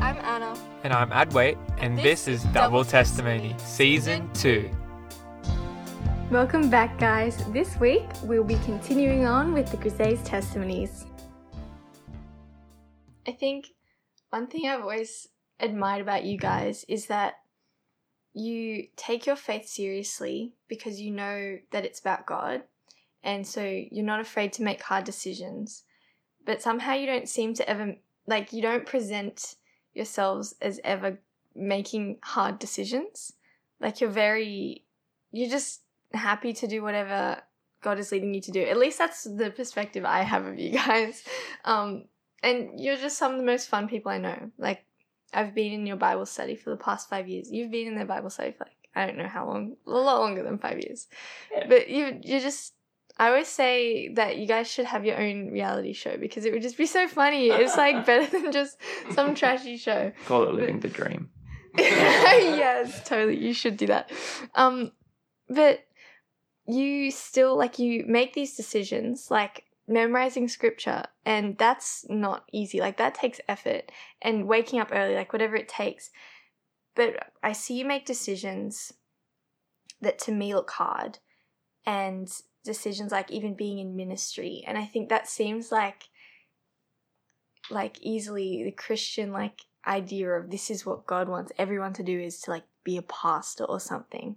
I'm Anna. And I'm Adwait, and this, is Double Testimony, Season 2. Welcome back, guys. This week we'll be continuing on with the Griset's testimonies. I think one thing I've always admired about you guys is that you take your faith seriously because you know that it's about God, and so you're not afraid to make hard decisions. But somehow you don't seem to ever like you don't present yourselves as ever making hard decisions. Like you're very you're just happy to do whatever God is leading you to do. At least that's the perspective I have of you guys. Um, and you're just some of the most fun people I know. Like I've been in your Bible study for the past five years. You've been in their Bible study for like I don't know how long, a lot longer than five years. Yeah. But you you're just I always say that you guys should have your own reality show because it would just be so funny. It's like better than just some trashy show. Call it living the dream. yes, totally. You should do that. Um, but you still like you make these decisions like memorizing scripture and that's not easy like that takes effort and waking up early like whatever it takes but i see you make decisions that to me look hard and decisions like even being in ministry and i think that seems like like easily the christian like idea of this is what god wants everyone to do is to like be a pastor or something.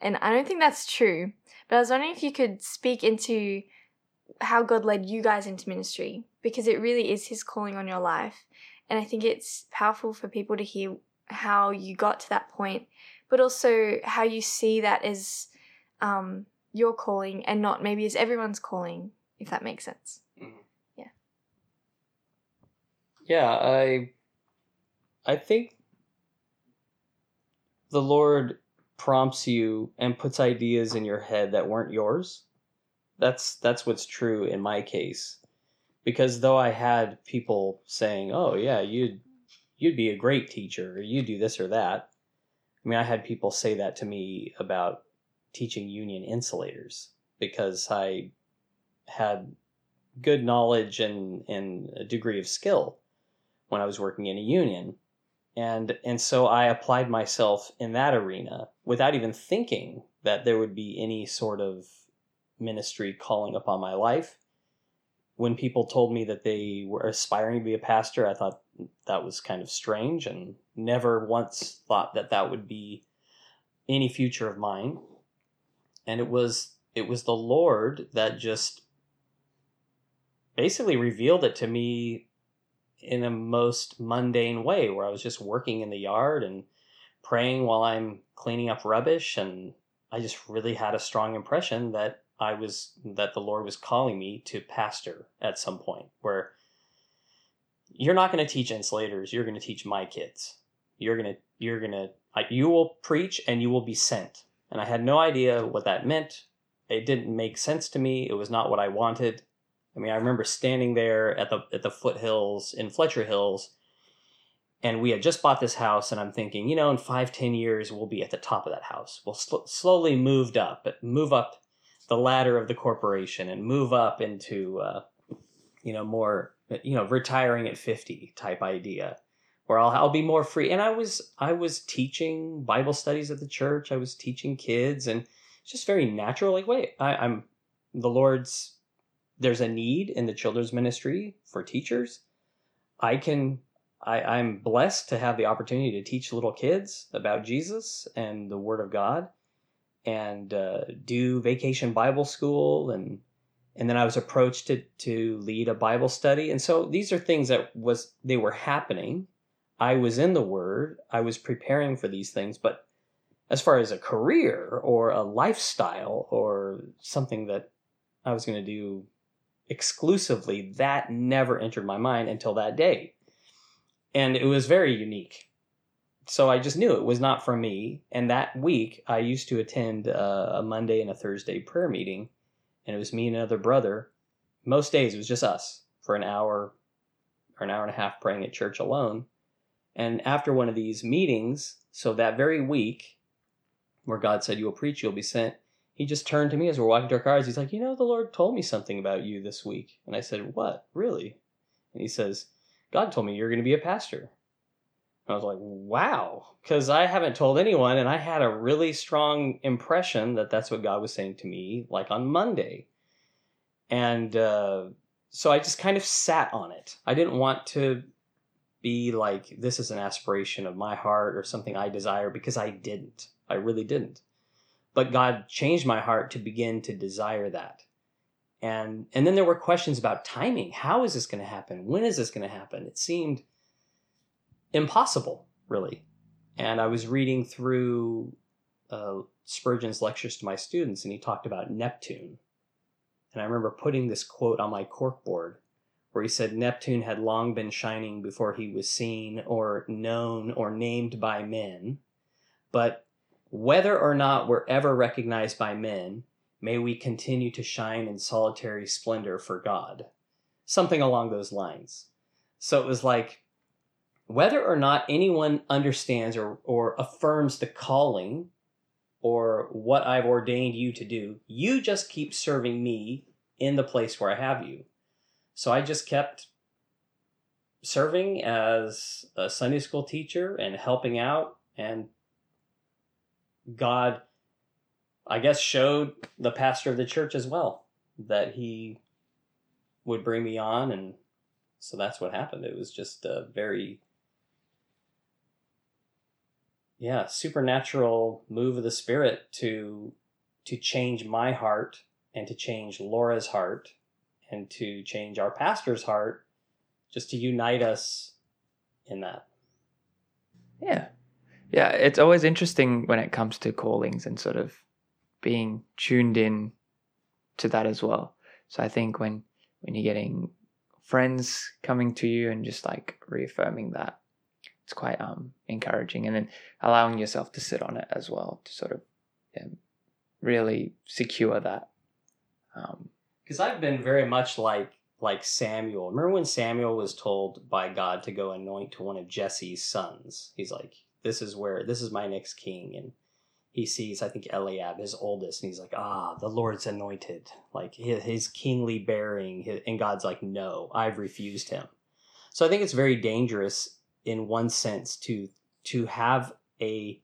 And i don't think that's true but i was wondering if you could speak into how god led you guys into ministry because it really is his calling on your life and i think it's powerful for people to hear how you got to that point but also how you see that as um, your calling and not maybe as everyone's calling, if that makes sense. Mm-hmm. Yeah. Yeah, I I think the Lord prompts you and puts ideas in your head that weren't yours. That's that's what's true in my case. Because though I had people saying, "Oh, yeah, you'd you'd be a great teacher, or you do this or that." I mean, I had people say that to me about teaching union insulators because I had good knowledge and, and a degree of skill when I was working in a union. And, and so I applied myself in that arena without even thinking that there would be any sort of ministry calling upon my life. When people told me that they were aspiring to be a pastor, I thought that was kind of strange and never once thought that that would be any future of mine and it was it was the Lord that just basically revealed it to me in a most mundane way where I was just working in the yard and praying while I'm cleaning up rubbish. And I just really had a strong impression that I was that the Lord was calling me to pastor at some point where you're not going to teach insulators you're going to teach my kids. You're going to you're going to you will preach and you will be sent and I had no idea what that meant. It didn't make sense to me. It was not what I wanted. I mean, I remember standing there at the at the foothills in Fletcher Hills, and we had just bought this house, and I'm thinking, you know, in five, ten years, we'll be at the top of that house. We'll sl- slowly moved up, move up the ladder of the corporation, and move up into, uh, you know, more, you know, retiring at fifty type idea where I'll, I'll be more free. And I was I was teaching Bible studies at the church. I was teaching kids, and it's just very natural. Like, wait, I, I'm the Lord's. There's a need in the children's ministry for teachers. I can. I, I'm blessed to have the opportunity to teach little kids about Jesus and the Word of God, and uh, do vacation Bible school and and then I was approached to to lead a Bible study. And so these are things that was they were happening I was in the Word, I was preparing for these things, but as far as a career or a lifestyle or something that I was going to do exclusively, that never entered my mind until that day. And it was very unique. So I just knew it was not for me. And that week, I used to attend uh, a, Monday and a Thursday prayer meeting, and it was me and another brother. Most days, it was just us for an hour or an hour and a half praying at church alone and after one of these meetings, so that very week, where God said, You will preach, you'll be sent, he just turned to me as we're walking to our cars. He's like, You know, the Lord told me something about you this week. And I said, What? Really? And he says, God told me you're going to be a pastor. I was like, wow, because I haven't told anyone, and I had a really strong impression that that's what God was saying to me, like on Monday. And uh, so I just kind of sat on it. I didn't want to be like, this is an aspiration of my heart or something I desire because I didn't. I really didn't. But God changed my heart to begin to desire that. And and then there were questions about timing. How is this going to happen? When is this going to happen? It seemed impossible, really. And I was reading through uh, Spurgeon's lectures to my students, and he talked about Neptune. And I remember putting this quote on my corkboard where he said Neptune had long been shining before he was seen or known or named by men. But whether or not we're ever recognized by men, may we continue to shine in solitary splendor for God. Something along those lines. So it was like, whether or not anyone understands or, or affirms the calling or what I've ordained you to do, you just keep serving me in the place where I have you. So I just kept serving as a Sunday school teacher and helping out, and God, I guess, showed the pastor of the church as well that he would bring me on, and so that's what happened. It was just a very yeah supernatural move of the spirit to to change my heart and to change Laura's heart and to change our pastor's heart just to unite us in that Yeah. Yeah, it's always interesting when it comes to callings and sort of being tuned in to that as well. So I think when when you're getting friends coming to you and just like reaffirming that, it's quite um encouraging and then allowing yourself to sit on it as well to sort of yeah, really secure that. Um, because I've been very much like like Samuel. Remember when Samuel was told by God to go anoint to one of Jesse's sons? He's like, "This is where this is my next king," and he sees, I think Eliab, his oldest, and he's like, "Ah, the Lord's anointed, like his, his kingly bearing," and God's like, "No, I've refused him." So I think it's very dangerous in one sense to to have a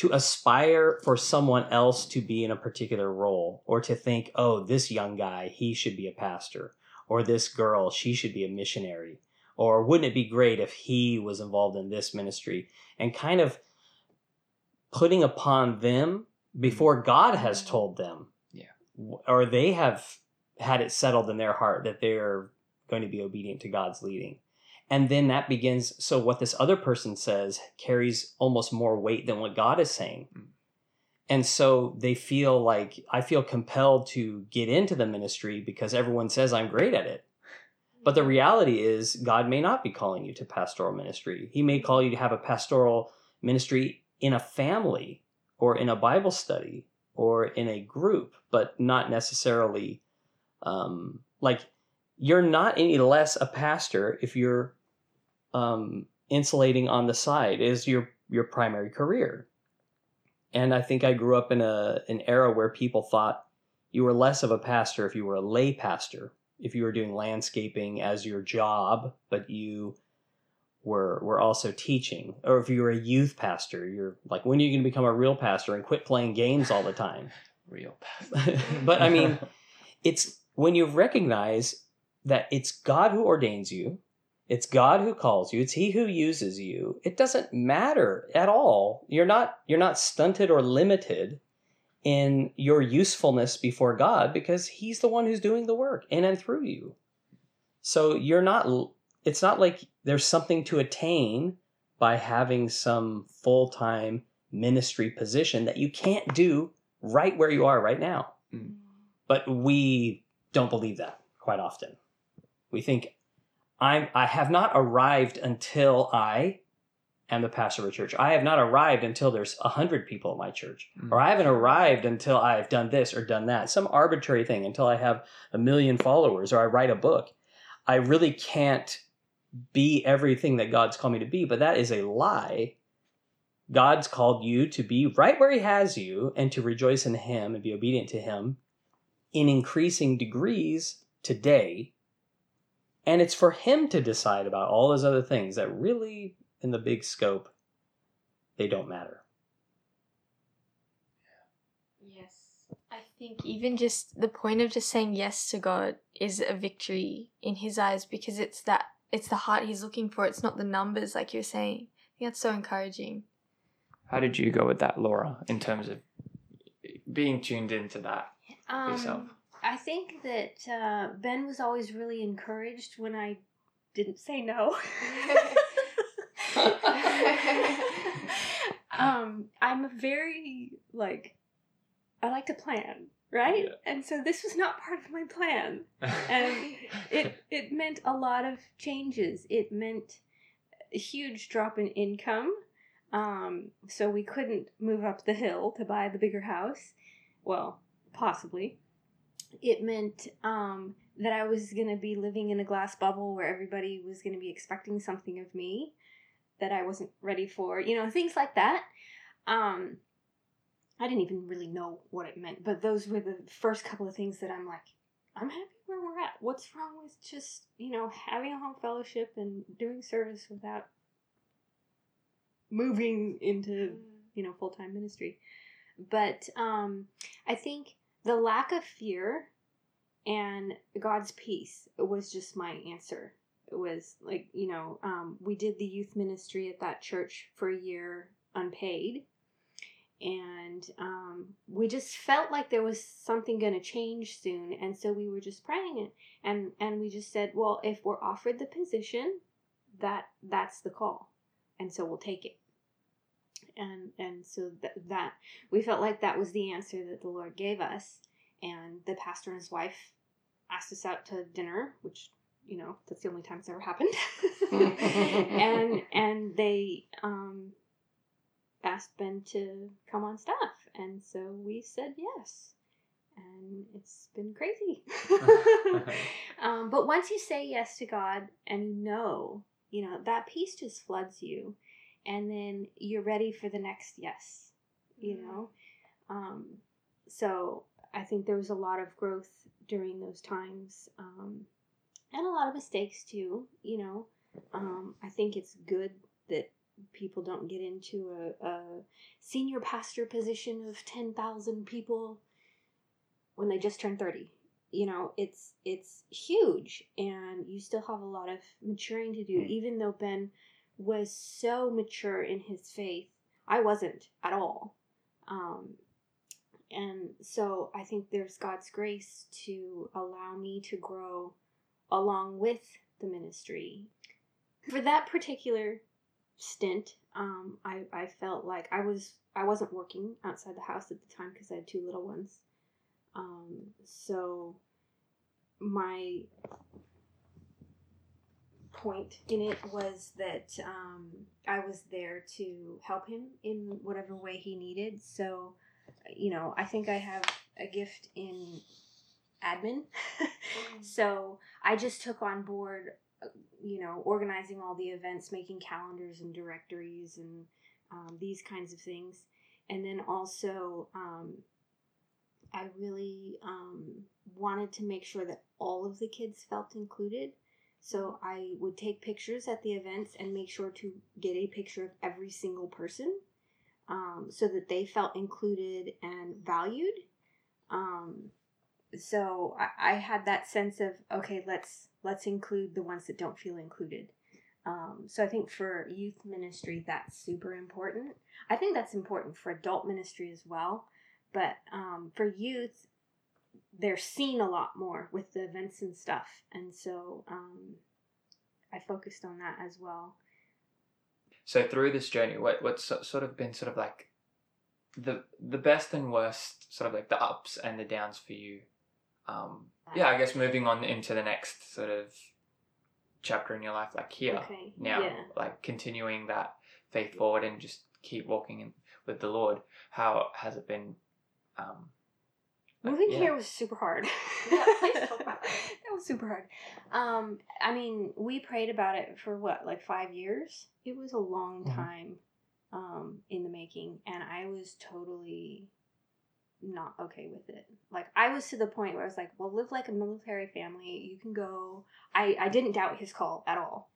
to aspire for someone else to be in a particular role or to think, oh, this young guy, he should be a pastor, or this girl, she should be a missionary, or wouldn't it be great if he was involved in this ministry? And kind of putting upon them before mm-hmm. God has told them. Yeah. Or they have had it settled in their heart that they're going to be obedient to God's leading and then that begins so what this other person says carries almost more weight than what god is saying. Mm. and so they feel like i feel compelled to get into the ministry because everyone says i'm great at it. But the reality is god may not be calling you to pastoral ministry. He may call you to have a pastoral ministry in a family or in a bible study or in a group but not necessarily um, like you're not any less a pastor if you're um, insulating on the side is your your primary career. And I think I grew up in a an era where people thought you were less of a pastor if you were a lay pastor, if you were doing landscaping as your job, but you were were also teaching, or if you were a youth pastor, you're like, when are you going to become a real pastor and quit playing games all the time? real pastor. but I mean, it's when you recognize that it's God who ordains you, it's God who calls you, it's He who uses you. It doesn't matter at all. You're not you're not stunted or limited in your usefulness before God because He's the one who's doing the work in and through you. So you're not. It's not like there's something to attain by having some full time ministry position that you can't do right where you are right now. Mm. But we don't believe that quite often. We think I'm I have not arrived until I am the pastor of a church. I have not arrived until there's a hundred people at my church. Mm. Or I haven't arrived until I've done this or done that. Some arbitrary thing until I have a million followers or I write a book. I really can't be everything that God's called me to be, but that is a lie. God's called you to be right where He has you and to rejoice in Him and be obedient to Him in increasing degrees today. And it's for Him to decide about all those other things that really in the big scope, they don't matter. Yes. I think even just the point of just saying yes to God is a victory in his eyes because it's that it's the heart he's looking for. It's not the numbers like you're saying. I think that's so encouraging. How did you go with that, Laura, in terms of being tuned into that um, yourself? I think that uh, Ben was always really encouraged when I didn't say no. um, I'm a very like I like to plan, right? Yeah. And so this was not part of my plan. And it it meant a lot of changes. It meant a huge drop in income. Um, so we couldn't move up the hill to buy the bigger house. Well, possibly. It meant um, that I was going to be living in a glass bubble where everybody was going to be expecting something of me that I wasn't ready for. You know, things like that. Um, I didn't even really know what it meant, but those were the first couple of things that I'm like, I'm happy where we're at. What's wrong with just, you know, having a home fellowship and doing service without moving into, you know, full time ministry? But um, I think the lack of fear and God's peace was just my answer. It was like, you know, um, we did the youth ministry at that church for a year unpaid. And um, we just felt like there was something going to change soon. And so we were just praying it and and we just said well if we're offered the position that that's the call. And so we'll take it and and so th- that we felt like that was the answer that the lord gave us. And the pastor and his wife asked us out to dinner which you know that's the only time it's ever happened. And and they um asked Ben to come on staff, and so we said yes, and it's been crazy. um, but once you say yes to God and you know, you know that peace just floods you, and then you're ready for the next yes. You know, um, so I think there was a lot of growth during those times, um, and a lot of mistakes too. You know, um, I think it's good that people don't get into a, a senior pastor position of 10,000 people when they just turn 30 you know it's it's huge and you still have a lot of maturing to do even though Ben was so mature in his faith. I wasn't at all. Um and so I think there's God's grace to allow me to grow along with the ministry. For that particular stint um, I, I felt like i was i wasn't working outside the house at the time because i had two little ones. Um, so my point in it was that um, i was there to help him in whatever way he needed so you know i think i have a gift in admin so i just took on board you know, organizing all the events, making calendars and directories and um, these kinds of things. And then also, um, I really um, wanted to make sure that all of the kids felt included. So I would take pictures at the events and make sure to get a picture of every single person um, so that they felt included and valued. Um, so I, I had that sense of okay, let's let's include the ones that don't feel included. Um, so I think for youth ministry, that's super important. I think that's important for adult ministry as well. But um, for youth, they're seen a lot more with the events and stuff. And so um, I focused on that as well. So through this journey, what what's sort of been sort of like the the best and worst, sort of like the ups and the downs for you? Um, yeah, I guess moving on into the next sort of chapter in your life, like here Okay, now, yeah. like continuing that faith forward and just keep walking in, with the Lord. How has it been? Um, Moving yeah. here was super hard. Yeah, please talk about that. that was super hard. Um, I mean, we prayed about it for what, like five years? It was a long Mhm. time um, in the making, and I was totally not okay with it. Like, I was to the point where I was like, well, live like a military family. You can go. I, I didn't doubt his call at all.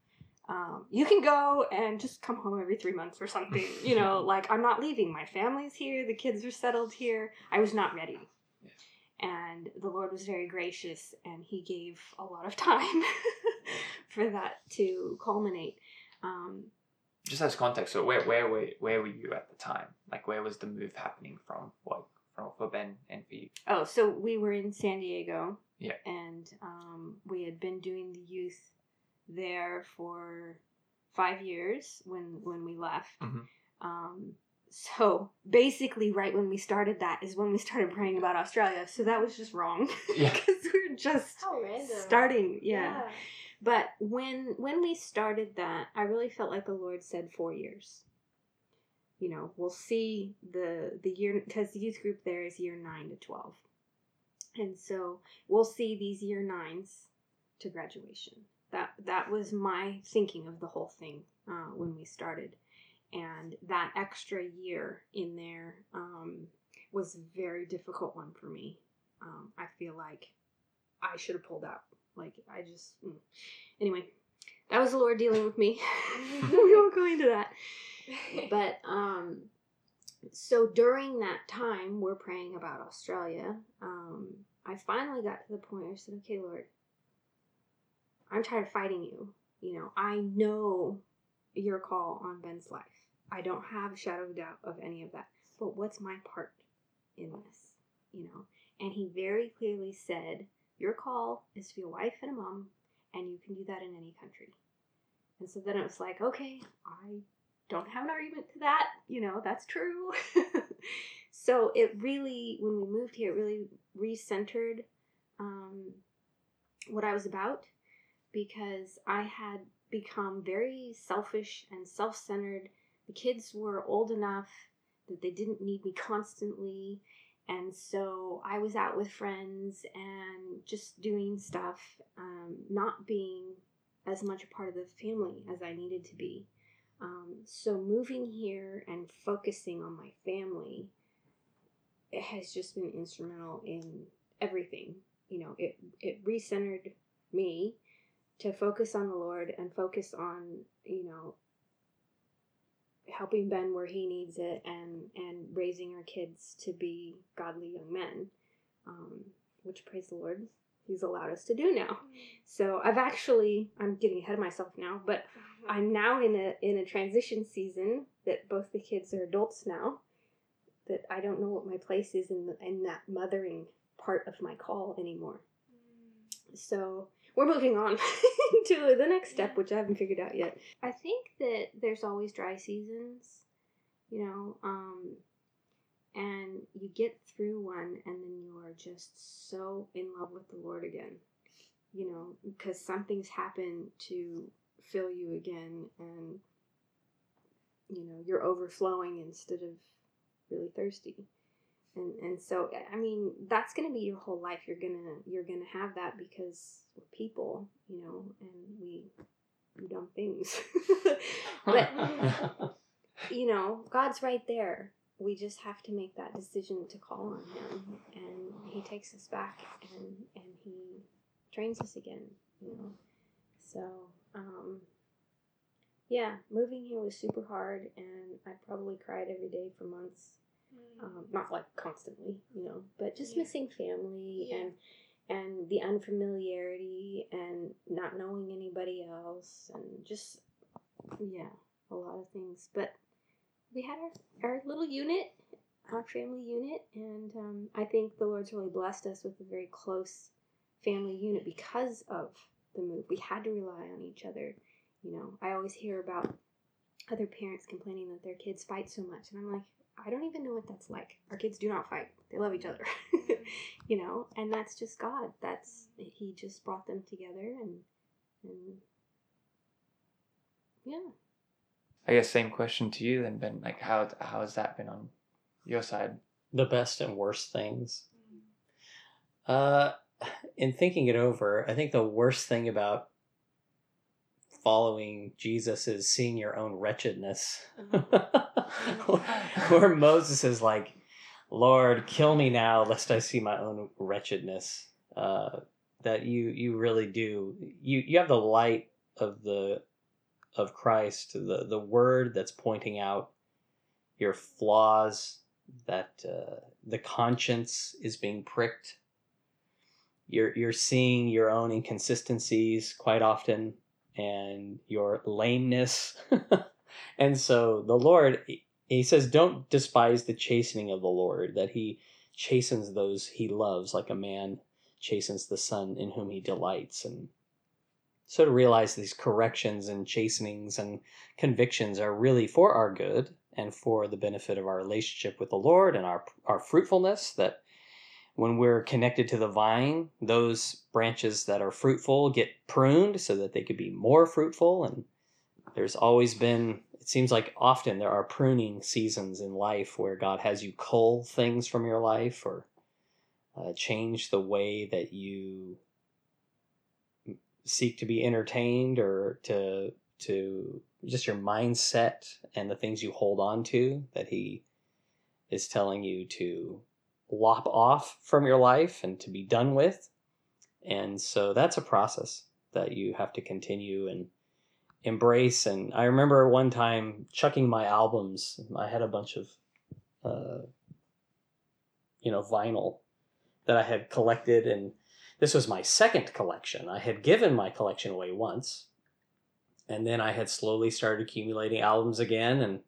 um, you can go and just come home every three months or something. You know, like I'm not leaving. My family's here. The kids are settled here. I was not ready. And the Lord was very gracious and He gave a lot of time for that to culminate. Um, Just as context, so where where were where were you at the time? Like where was the move happening from? What from for Ben and for you? Oh, so we were in San Diego. Yeah. And um, we had been doing the youth there for five years when when we left. Mhm. Um, so basically, right when we started that is when we started praying about Australia. So that was just wrong Yeah. because we're just How random. starting. Yeah. But when when we started that, I really felt like the Lord said four years. You know, we'll see the the year because the youth group there is year nine to twelve, and so we'll see these year nines to graduation. That that was my thinking of the whole thing uh, when we started, and that extra year in there um, was a very difficult one for me. Um, I feel like I should have pulled out. Like I just mm. anyway, that was the Lord dealing with me. we won't go into that. But um so during that time we're praying about Australia. Um I finally got to the point where I said, Okay, Lord, I'm tired of fighting you. You know, I know your call on Ben's life. I don't have a shadow of doubt of any of that. But what's my part in this? You know? And he very clearly said, Your call is to be a wife and a mom, and you can do that in any country. And so then it was like, okay, I don't have an argument to that. You know, that's true. so it really, when we moved here, it really recentered um, what I was about because I had become very selfish and self centered. The kids were old enough that they didn't need me constantly. And so I was out with friends and just doing stuff, um, not being as much a part of the family as I needed to be. Um, so moving here and focusing on my family it has just been instrumental in everything. You know, it it recentered me to focus on the Lord and focus on you know helping Ben where he needs it and and raising our kids to be godly young men, um, which praise the Lord, He's allowed us to do now. So I've actually I'm getting ahead of myself now, but I'm now in a in a transition season that both the kids are adults now. That I don't know what my place is in the, in that mothering part of my call anymore. So we're moving on to the next step, which I haven't figured out yet. I think that there's always dry seasons, you know, um, and you get through one, and then you are just so in love with the Lord again, you know, because something's happened to fill you again, and you know you're overflowing instead of really thirsty and and so i mean that's going to be your whole life. You're going to you're going to have that because we're people you know and we do dumb things. But you know god's right there. We just have to make that decision to call on him. And he takes us back and and he trains us again you know. So um yeah moving here was super hard and i probably cried every day for months um, not like constantly, you know, but just Yeah. missing family Yeah. and and the unfamiliarity and not knowing anybody else and just yeah, a lot of things. But we had our, our little unit, our family unit, and um, I think the Lord's really blessed us with a very close family unit because of the move. We had to rely on each other. You know, I always hear about other parents complaining that their kids fight so much, and I'm like, I don't even know what that's like. Our kids do not fight. They love each other. you know, and that's just God. That's he just brought them together and and yeah. I guess same question to you then, Ben. Like how how has that been on your side? the best and worst things. Uh, in thinking it over, I think the worst thing about following Jesus is seeing your own wretchedness. Where Moses is like, Lord, kill me now, lest I see my own wretchedness. Uh, that you you really do. You you have the light of the of Christ, the the word that's pointing out your flaws, that uh, the conscience is being pricked. You're you're seeing your own inconsistencies quite often and your lameness. and so the Lord he says don't despise the chastening of the Lord that he chastens those he loves like a man chastens the son in whom he delights and so to realize these corrections and chastenings and convictions are really for our good and for the benefit of our relationship with the Lord and our our fruitfulness that when we're connected to the vine, those branches that are fruitful get pruned so that they could be more fruitful. And there's always been it seems like often there are pruning seasons in life where God has you cull things from your life or uh, change the way that you seek to be entertained or to to just your mindset and the things you hold on to that he is telling you to lop off from your life and to be done with. And so that's a process that you have to continue and embrace. And I remember one time chucking my albums. I had a bunch of, uh, you know, vinyl that I had collected. And this was my second collection. I had given my collection away once and then I had slowly started accumulating albums again and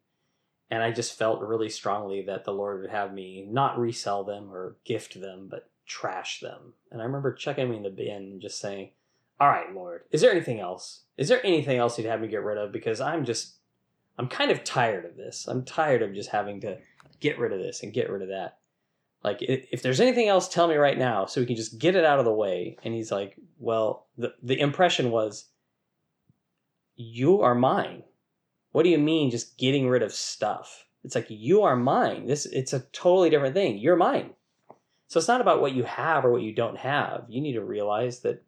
and I just felt really strongly that the Lord would have me not resell them or gift them, but trash them. And I remember checking me in the bin and just saying, All right, Lord, is there anything else? Is there anything else you'd have me get rid of? Because I'm just, I'm kind of tired of this. I'm tired of just having to get rid of this and get rid of that. Like, if there's anything else, tell me right now so we can just get it out of the way. And he's like, Well, the, the impression was, you are mine. What do you mean just getting rid of stuff? It's like you are mine. This it's a totally different thing. You're mine. So it's not about what you have or what you don't have. You need to realize that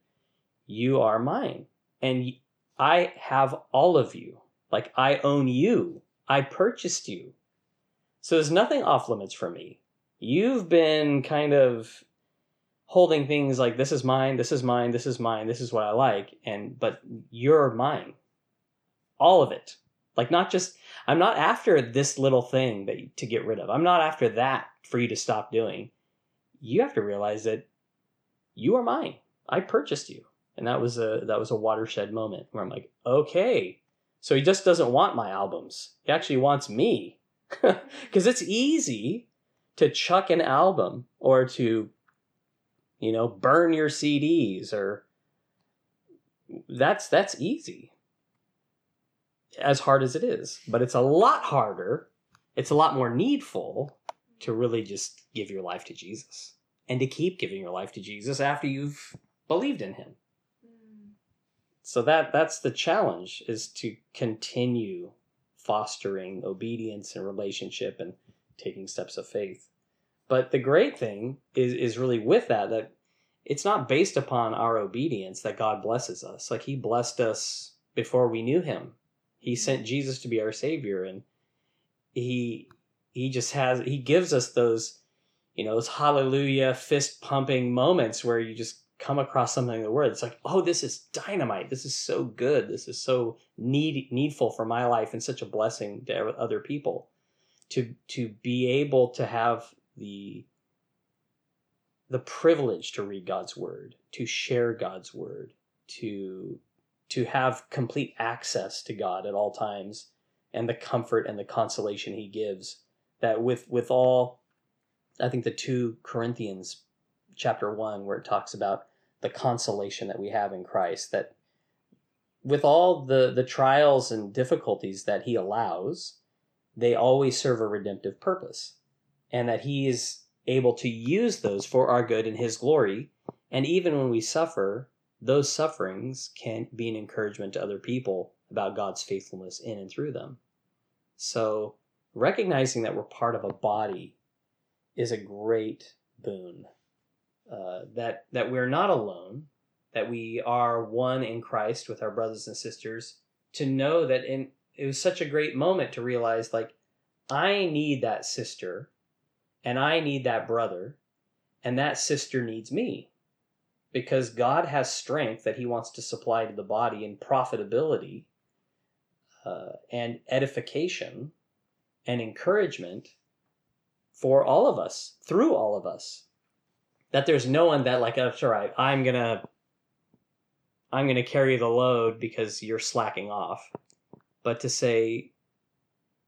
you are mine. And I have all of you. Like I own you. I purchased you. So there's nothing off limits for me. You've been kind of holding things like this is mine, this is mine, this is mine, this is what I like, and but you're mine all of it. Like not just I'm not after this little thing that to get rid of. I'm not after that for you to stop doing. You have to realize that you are mine. I purchased you. And that was a that was a watershed moment where I'm like, "Okay. So he just doesn't want my albums. He actually wants me." Cuz it's easy to chuck an album or to you know, burn your CDs or that's that's easy as hard as it is, but it's a lot harder. It's a lot more needful to really just give your life to Jesus and to keep giving your life to Jesus after you've believed in him. Mm. So that that's the challenge is to continue fostering obedience and relationship and taking steps of faith. But the great thing is is really with that that it's not based upon our obedience that God blesses us. Like he blessed us before we knew him he sent Jesus to be our savior and he he just has he gives us those you know those hallelujah fist pumping moments where you just come across something in the word. It's like oh this is dynamite. This is so good. This is so need needful for my life and such a blessing to other people. To to be able to have the the privilege to read God's word to share God's word to to have complete access to God at all times and the comfort and the consolation he gives that with with all I think the 2 Corinthians chapter 1 where it talks about the consolation that we have in Christ that with all the the trials and difficulties that he allows they always serve a redemptive purpose. And that he is able to use those for our good and his glory. And even when we suffer those sufferings can be an encouragement to other people about God's faithfulness in and through them. So, recognizing that we're part of a body is a great boon. Uh, that that we're not alone, that we are one in Christ with our brothers and sisters. To know that in it was such a great moment to realize like I need that sister, and I need that brother, and that sister needs me because God has strength that he wants to supply to the body and profitability uh, and edification and encouragement for all of us, through all of us. That there's no one that like, that's all right, I'm gonna I'm gonna carry the load because you're slacking off. But to say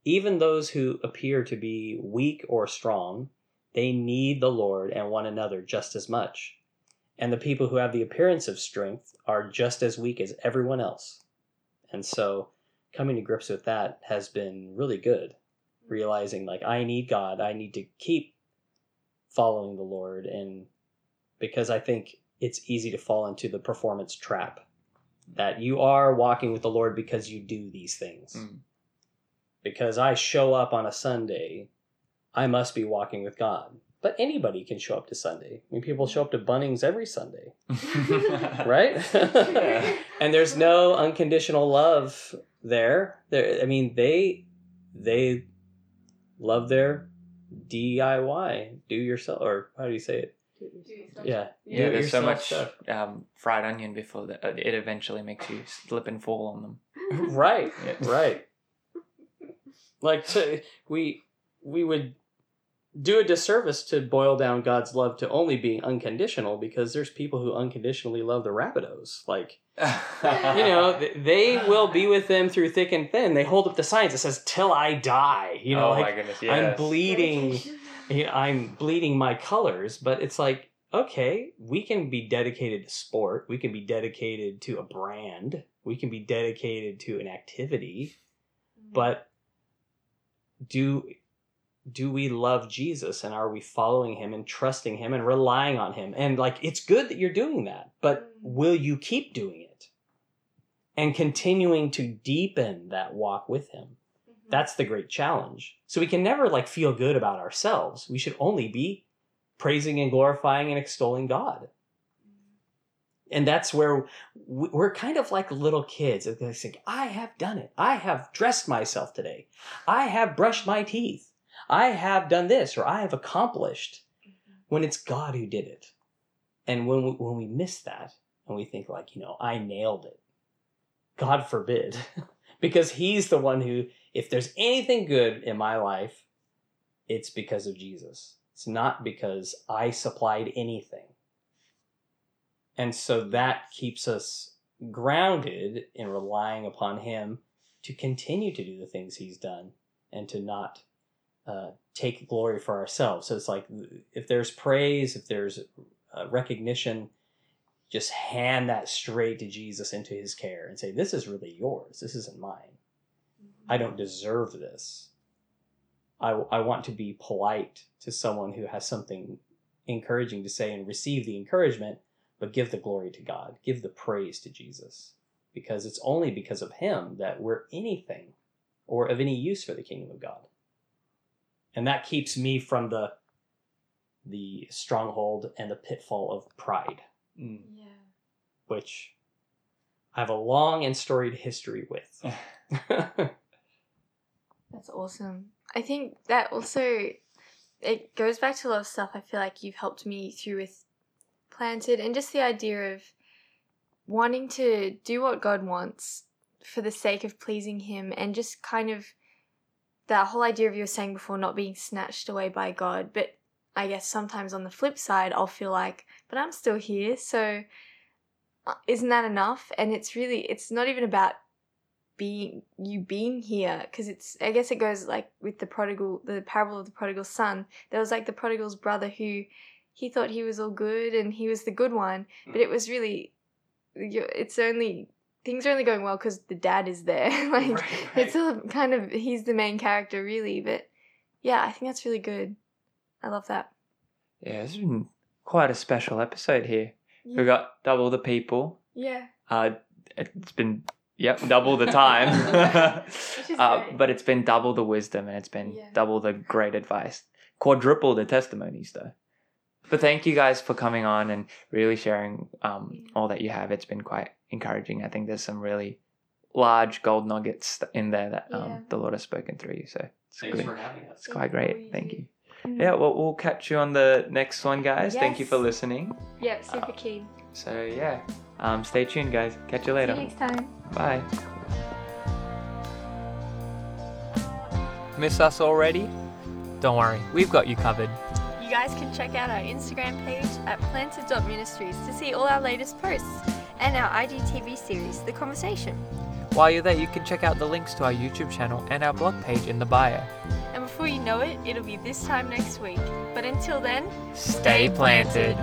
even those who appear to be weak or strong, they need the Lord and one another just as much. And the people who have the appearance of strength are just as weak as everyone else. And so coming to grips with that has been really good. Realizing like I need God, I need to keep following the Lord and because I think it's easy to fall into the performance trap that you are walking with the Lord because you do these things. Mm. Because I show up on a Sunday, I must be walking with God. But anybody can show up to Sunday. I mean, people show up to Bunnings every Sunday, right? and there's no unconditional love there. There, I mean, they they love their DIY, do yourself, or how do you say it? Yeah, Yeah, do there's so much um, fried onion before that uh, it eventually makes you slip and fall on them. right Yeah. right like to, we we would do a disservice to boil down god's love to only being unconditional because there's people who unconditionally love the Rabbitohs like you know they will be with them through thick and thin. They hold up the signs that says till i die. You know oh like my goodness, i'm bleeding you know, i'm bleeding my colors. But it's like okay we can be dedicated to sport. We can be dedicated to a brand. We can be dedicated to an activity. Mm-hmm. But do do we love Jesus and are we following him and trusting him and relying on him? And like it's good that you're doing that but mm. will you keep doing it and continuing to deepen that walk with him? Mm-hmm. That's the great challenge. So we can never like feel good about ourselves. We should only be praising and glorifying and extolling god. Mm. And that's where we- we're kind of like little kids It's like i have done it. I have dressed myself today. I have brushed my teeth i have done this or i have accomplished. Mm-hmm. When it's god who did it. And when we, when we miss that and we think like you know i nailed it. God forbid. Because he's the one who if there's anything good in my life it's because of jesus. It's not because i supplied anything. And so that keeps us grounded in relying upon Him to continue to do the things He's done and to not uh, take glory for ourselves. So it's like if there's praise, if there's uh, recognition, just hand that straight to Jesus into His care and say, This is really yours. This isn't mine. I don't deserve this. I, I want to be polite to someone who has something encouraging to say and receive the encouragement but give the glory to God, give the praise to Jesus, because it's only because of Him that we're anything or of any use for the kingdom of God. And that keeps me from the the stronghold and the pitfall of pride, Mm. Yeah. which I have a long and storied history with. That's awesome. I think that also it goes back to a lot of stuff I feel like you've helped me through with planted and just the idea of wanting to do what God wants for the sake of pleasing him and just kind of that whole idea of you were saying before not being snatched away by God. But I guess sometimes on the flip side I'll feel like, but I'm still here, so uh, isn't that enough? And it's really it's not even about being you being here because it's i guess it goes like with the prodigal the parable of the prodigal son there was like the prodigal's brother who he thought he was all good and he was the good one but it was really it's only things are only going well because the dad is there like Right, it's a kind of he's the main character really but yeah i think that's really good i love that Yeah, it's been quite a special episode here. yeah, We got double the people. yeah. Uh, it's been yep double the time, uh, but it's been double the wisdom and it's been Yeah. double the great advice, quadruple the testimonies though. But thank you guys for coming on and really sharing um, all that you have. It's been quite encouraging. I think there's some really large gold nuggets in there that um, Yeah. the Lord has spoken through you. So it's, Thanks good. for having us. it's quite great. Thank you. Mm. Yeah, well, we'll catch you on the next one, guys. Thank you for listening. yep super Uh, keen So, yeah, um, stay tuned, guys. Catch you see later. you next time Bye. miss us already? Don't worry, we've got you covered. You guys can check out our Instagram page at planted.ministries to see all our latest posts and our IGTV series, The Conversation. While you're there, you can check out the links to our YouTube channel and our blog page in the bio. And before you know it, it'll be this time next week. But until then, Stay planted.